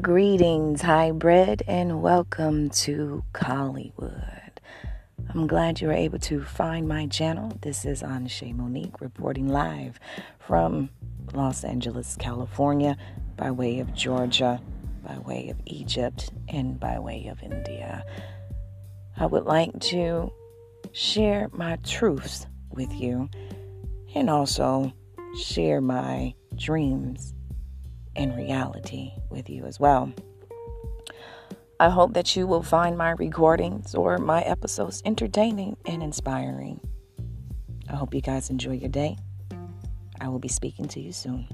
Greetings, hybrid, and welcome to Collywood. I'm glad you were able to find my channel. This is Anshe Monique reporting live from Los Angeles, California, by way of Georgia, by way of Egypt, and by way of India. I would like to share my truths with you and also share my dreams and reality with you as well. I hope that you will find my recordings or my episodes entertaining and inspiring. I hope you guys enjoy your day. I will be speaking to you soon.